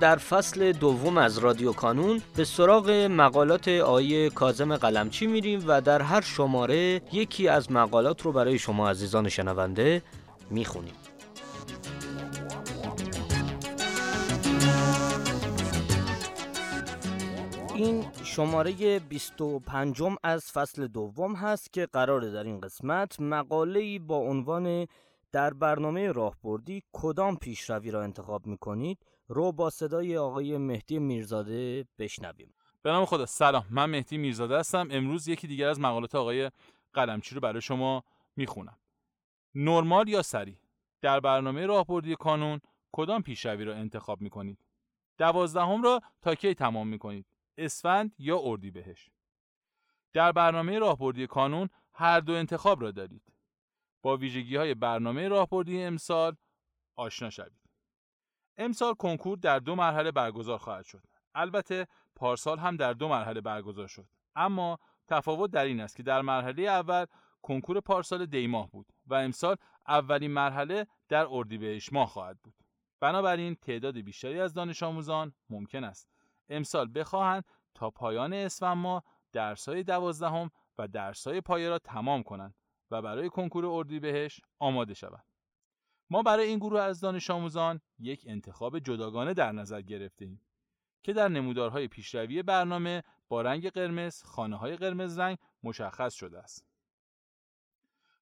در فصل دوم از رادیو کانون به سراغ مقالات آیه کازم قلمچی میریم و در هر شماره یکی از مقالات رو برای شما عزیزان شنونده می‌خونیم. این شماره 25 از فصل دوم هست که قراره در این قسمت مقاله با عنوان در برنامه راهبردی کدام پیشروی را انتخاب می‌کنید؟ رو با صدای آقای مهدی میرزاده بشنویم. به نام خدا سلام. من مهدی میرزاده هستم. امروز یکی دیگر از مقالات آقای قلمچی رو برای شما می‌خونم. نرمال یا سری در برنامه راهبردی کانون کدام پیشروی را انتخاب می‌کنید؟ دوازدهم را تا کی تمام می‌کنید؟ اسفند یا اردیبهشت؟ در برنامه راهبردی کانون هر دو انتخاب را دارید. با ویژگی های برنامه راهبردی امسال آشنا شوید امسال کنکور در دو مرحله برگزار خواهد شد. البته پارسال هم در دو مرحله برگزار شد. اما تفاوت در این است که در مرحله اول کنکور پارسال دیماه بود و امسال اولین مرحله در اردیبهشت ماه خواهد بود. بنابراین تعداد بیشتری از دانش آموزان ممکن است امسال بخواهند تا پایان اسفند ماه درسهای دوازدهم و درسهای پایه را تمام کنند و برای کنکور اردیبهشت آماده شوند. ما برای این گروه از دانش آموزان یک انتخاب جداگانه در نظر گرفتیم که در نمودارهای پیشروی برنامه با رنگ قرمز خانه های قرمز رنگ مشخص شده است.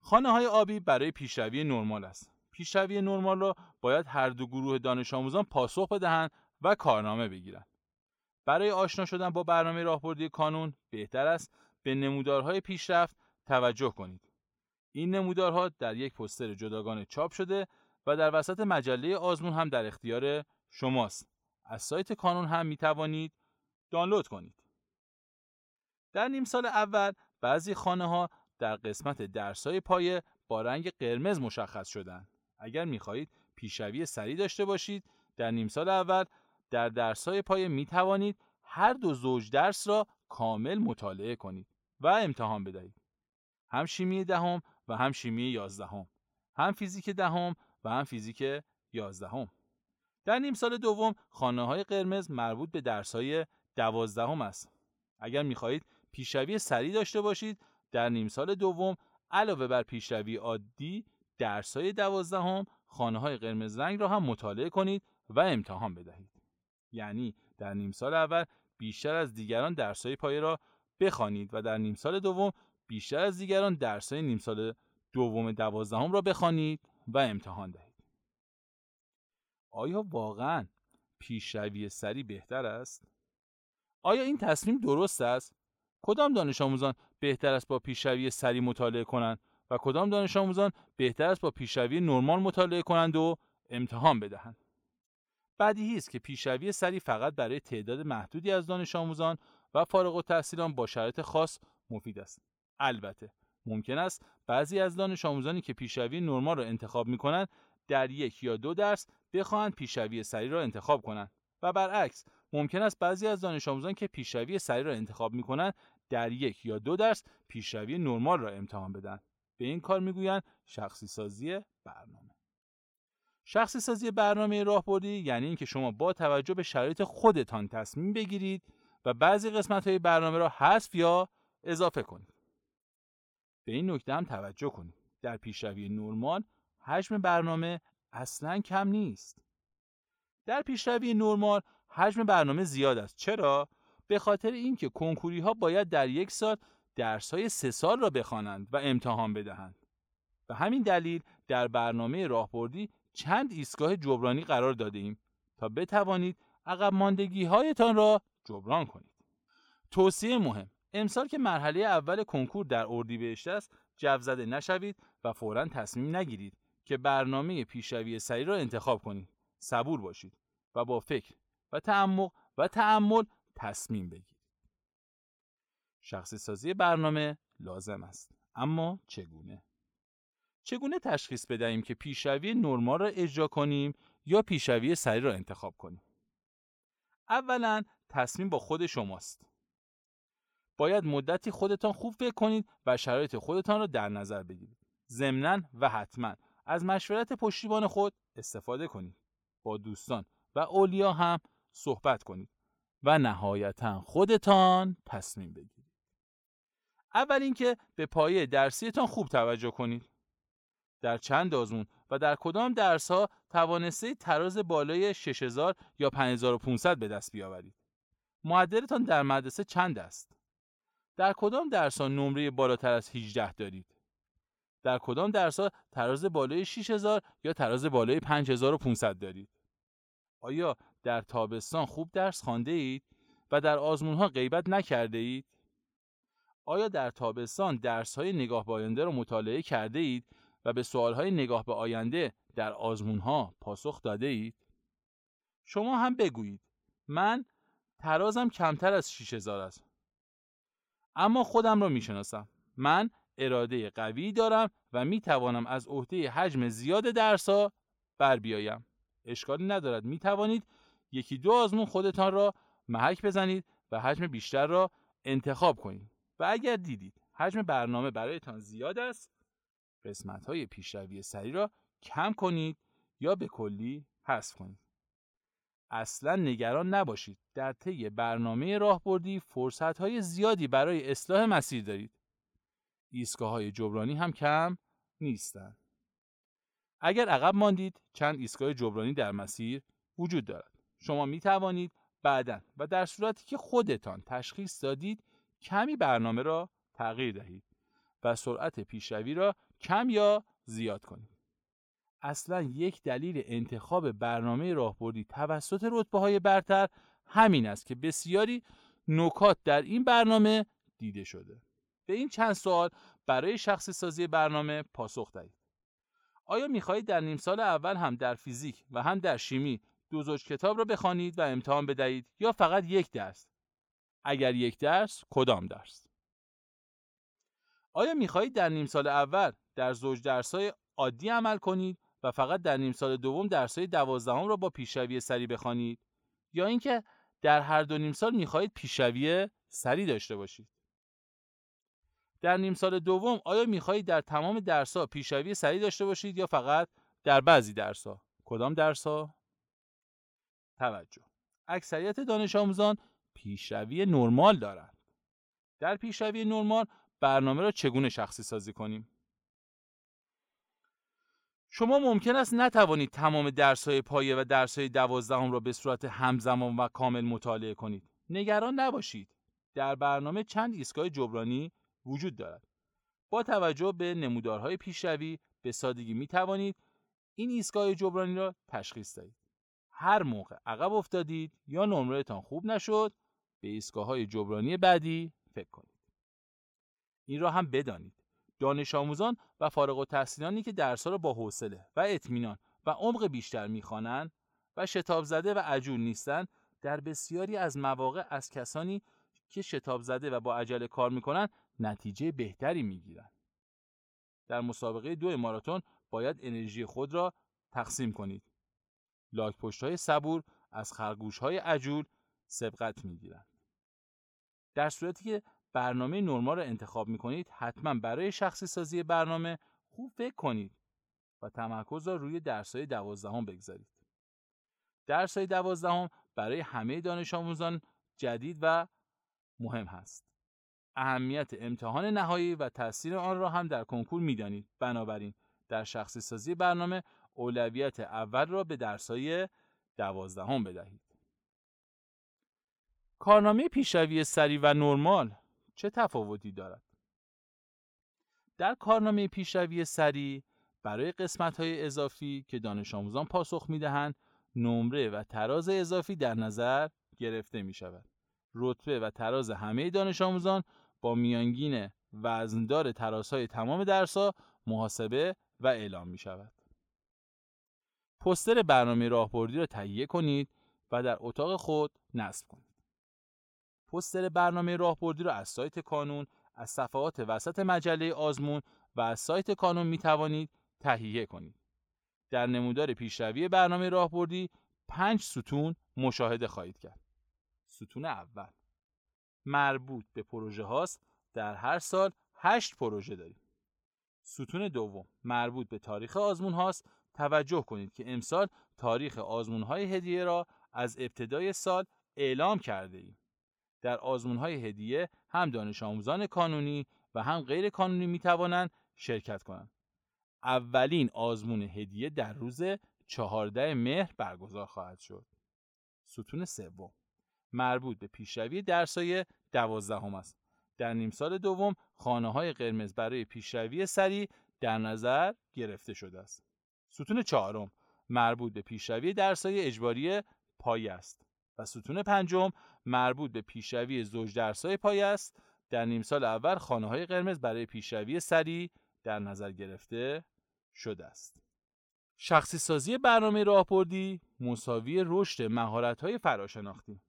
خانه های آبی برای پیشروی نرمال است. پیشروی نرمال را باید هر دو گروه دانش آموزان پاسخ بدهند و کارنامه بگیرند. برای آشنا شدن با برنامه راهبردی کانون بهتر است به نمودارهای پیشرفت توجه کنید. این نمودارها در یک پوستر جداگانه چاپ شده و در وسط مجله آزمون هم در اختیار شماست. از سایت کانون هم می توانید دانلود کنید. در نیم سال اول بعضی خانه ها در قسمت درس های پایه با رنگ قرمز مشخص شدند. اگر می خواهید پیشروی سریع داشته باشید در نیم سال اول در درس های پایه می توانید هر دو زوج درس را کامل مطالعه کنید و امتحان بدهید. هم شیمی دهم و هم شیمی یازدهم. هم فیزیک دهم و هم فیزیک یازدهم. در نیم سال دوم خانه های قرمز مربوط به درس های دوازدهم است. اگر می‌خواهید پیشروی سریع داشته باشید در نیم سال دوم علاوه بر پیشروی عادی درس های دوازدهم خانه های قرمز رنگ را هم مطالعه کنید و امتحان بدهید. یعنی در نیم سال اول بیشتر از دیگران درس های پایه را بخوانید و در نیم سال دوم بیشتر از دیگران درسای نیم سال دوم دوازدهم را بخوانید و امتحان دهید. آیا واقعا پیشروی سری بهتر است؟ آیا این تصمیم درست است؟ کدام دانش آموزان بهتر است با پیشروی سری مطالعه کنند و کدام دانش آموزان بهتر است با پیشروی نرمال مطالعه کنند و امتحان بدهند؟ بدیهی است که پیشروی سری فقط برای تعداد محدودی از دانش آموزان و فارغ التحصیلان با شرایط خاص مفید است. البته. ممکن است بعضی از دانش آموزانی که پیشروی نرمال را انتخاب می کنند در یک یا دو درس بخواهند پیشروی سریع را انتخاب کنند. و برعکس ممکن است بعضی از دانش آموزان که پیشروی سریع را انتخاب می کنند در یک یا دو درس پیشروی نرمال را امتحان بدن به این کار می‌گویند شخصی سازی برنامه. شخصی سازی برنامه راهبردی یعنی اینکه شما با توجه به شرایط خودتان تصمیم بگیرید و بعضی قسمت های برنامه را حذف یا اضافه کنید. به این نکته هم توجه کنید در پیشروی نرمال حجم برنامه اصلا کم نیست. در پیشروی نرمال حجم برنامه زیاد است. چرا؟ به خاطر اینکه کنکوری ها باید در یک سال درس های سه سال را بخوانند و امتحان بدهند. به همین دلیل در برنامه راهبردی چند ایستگاه جبرانی قرار داده ایم تا بتوانید عقب ماندگی هایتان را جبران کنید. توصیه مهم. امسال که مرحله اول کنکور در اردیبهشت است جو زده نشوید و فورا تصمیم نگیرید که برنامه پیشروی سریع را انتخاب کنید. صبور باشید و با فکر و تعمق و تعمل تصمیم بگیرید. شخصی سازی برنامه لازم است. اما چگونه؟ چگونه تشخیص بدهیم که پیشروی نرمال را اجرا کنیم یا پیشروی سریع را انتخاب کنیم؟ اولا تصمیم با خود شماست. باید مدتی خودتان خوب فکر کنید و شرایط خودتان را در نظر بگیرید. ضمنا و حتما از مشورت پشتیبان خود استفاده کنید. با دوستان و اولیا هم صحبت کنید و نهایتا خودتان تصمیم بگیرید. اول اینکه به پایه درسیتان خوب توجه کنید. در چند آزمون و در کدام درس ها توانسته تراز بالای 6000 یا 5500 به دست بیاورید. معدلتان در مدرسه چند است؟ در کدام درس ها نمره بالاتر از 18 دارید؟ در کدام درس ها تراز بالای 6000 یا تراز بالای 5500 دارید؟ آیا در تابستان خوب درس خوانده اید و در آزمون ها غیبت نکرده اید؟ آیا در تابستان درس های نگاه به آینده را مطالعه کرده اید و به سوال های نگاه به آینده در آزمون ها پاسخ داده اید؟ شما هم بگویید من ترازم کمتر از 6000 است. اما خودم را می‌شناسم. من اراده قوی دارم و می توانم از عهده حجم زیاد درس ها بر بیایم. اشکالی ندارد می توانید یکی دو آزمون خودتان را محک بزنید و حجم بیشتر را انتخاب کنید و اگر دیدید حجم برنامه برایتان زیاد است قسمت های پیشروی سری را کم کنید یا به کلی حذف کنید اصلا نگران نباشید. در طی برنامه راهبردی فرصت های زیادی برای اصلاح مسیر دارید. ایستگاه های جبرانی هم کم نیستند. اگر عقب ماندید چند ایستگاه جبرانی در مسیر وجود دارد. شما می توانید بعدا و در صورتی که خودتان تشخیص دادید کمی برنامه را تغییر دهید و سرعت پیشروی را کم یا زیاد کنید. اصلا یک دلیل انتخاب برنامه راهبردی توسط رتبه های برتر همین است که بسیاری نکات در این برنامه دیده شده. به این چند سوال برای شخصی سازی برنامه پاسخ دهید. آیا می‌خواهید در نیم سال اول هم در فیزیک و هم در شیمی دو زوج کتاب را بخوانید و امتحان بدهید یا فقط یک درس؟ اگر یک درس کدام درس؟ آیا می‌خواهید در نیم سال اول در زوج درسهای عادی عمل کنید و فقط در نیم سال دوم درسهای دوازدهم را با پیشروی سری بخوانید. یا اینکه در هر دو نیم سال می‌خواهید پیشروی سری داشته باشید. در نیم سال دوم آیا می‌خواهید در تمام درسها پیشروی سری داشته باشید یا فقط در بعضی درسها؟ کدام درسها؟ توجه. اکثریت دانش آموزان پیشروی نرمال دارند. در پیشروی نرمال برنامه را چگونه شخصی سازی کنیم؟ شما ممکن است نتوانید تمام درس‌های پایه و درس‌های دوازدهم را به صورت همزمان و کامل مطالعه کنید. نگران نباشید. در برنامه چند ایستگاه جبرانی وجود دارد. با توجه به نمودارهای پیشروی به سادگی می توانید این ایستگاه جبرانی را تشخیص دهید. هر موقع عقب افتادید یا نمرهتان خوب نشد به ایستگاه های جبرانی بعدی فکر کنید. این را هم بدانید. دانش آموزان و فارغ التحصیلانی که درسها را با حوصله و اطمینان و عمق بیشتر می‌خوانند و شتاب زده و عجول نیستند در بسیاری از مواقع از کسانی که شتاب زده و با عجله کار می‌کنند نتیجه بهتری می‌گیرند. در مسابقه دو ماراتون باید انرژی خود را تقسیم کنید. لاک پشت های صبور از خرگوش های عجول سبقت می‌گیرند. در صورتی که برنامه نرمال را انتخاب می کنید حتما برای شخصی سازی برنامه خوب فکر کنید و تمرکز را روی درسهای دوازدهم بگذارید. درسهای دوازدهم برای همه دانش آموزان جدید و مهم هست. اهمیت امتحان نهایی و تاثیر آن را هم در کنکور می‌دانید. بنابراین در شخصی سازی برنامه اولویت اول را به درسهای دوازدهم بدهید. کارنامه پیشروی سری و نرمال چه تفاوتی دارد؟ در کارنامه پیشروی سری برای قسمت های اضافی که دانش آموزان پاسخ می دهند نمره و تراز اضافی در نظر گرفته می شود. رتبه و تراز همه دانش آموزان با میانگین وزندار تراسای تمام درسها محاسبه و اعلام می شود. پستر برنامه راهبردی را تهیه کنید و در اتاق خود نصب کنید. پستر برنامه راهبردی را از سایت کانون، از صفحات وسط مجله آزمون و از سایت کانون می توانید تهیه کنید. در نمودار پیشروی برنامه راهبردی پنج ستون مشاهده خواهید کرد. ستون اول مربوط به پروژه هاست در هر سال هشت پروژه داریم. ستون دوم مربوط به تاریخ آزمون هاست توجه کنید که امسال تاریخ آزمون های هدیه را از ابتدای سال اعلام کرده ایم. در آزمون های هدیه هم دانش آموزان کانونی و هم غیر کانونی می توانند شرکت کنند. اولین آزمون هدیه در روز 14 مهر برگزار خواهد شد. ستون سوم مربوط به پیشروی درسای دوازدهم است. در نیم سال دوم خانه های قرمز برای پیشروی سریع در نظر گرفته شده است. ستون چهارم مربوط به پیشروی درسای اجباری پایه است و ستون پنجم مربوط به پیشروی زوج درسای پایه است. در نیم سال اول خانه های قرمز برای پیشروی سریع در نظر گرفته شده است. شخصی سازی برنامه راهبردی مساوی رشد مهارت‌های فراشناختی.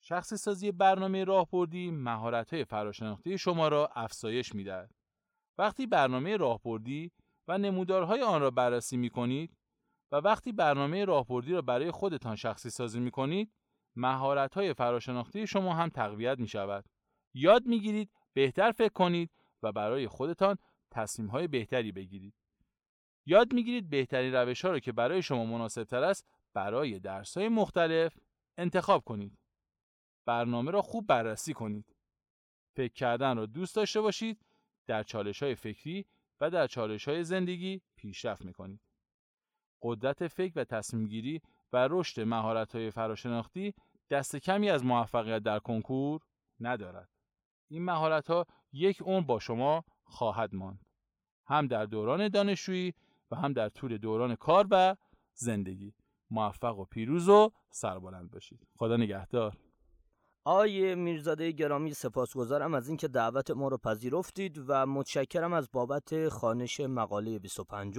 شخصی سازی برنامه راهبردی مهارت‌های فراشناختی شما را افزایش می‌دهد. وقتی برنامه راهبردی و نمودارهای آن را بررسی می‌کنید و وقتی برنامه راهبردی را برای خودتان شخصی سازی می‌کنید، مهارت‌های فراشناختی شما هم تقویت می‌شود. یاد می‌گیرید بهتر فکر کنید و برای خودتان تصمیم‌های بهتری بگیرید. یاد می‌گیرید بهترین روش ها رو که برای شما مناسب تر است برای درس های مختلف انتخاب کنید. برنامه را خوب بررسی کنید. فکر کردن را دوست داشته باشید در چالش های فکری و در چالش های زندگی پیشرفت می‌کنید. قدرت فکر و تصمیم گیری و رشد مهارت های فراشناختی دست کمی از موفقیت در کنکور ندارد. این مهارت ها یک عمر با شما خواهد ماند. هم در دوران دانشجویی و هم در طول دوران کار و زندگی موفق و پیروز و سربلند باشید خدا نگهدار آقای میرزاده گرامی سپاسگزارم از اینکه دعوت ما رو پذیرفتید و متشکرم از بابت خانش مقاله 25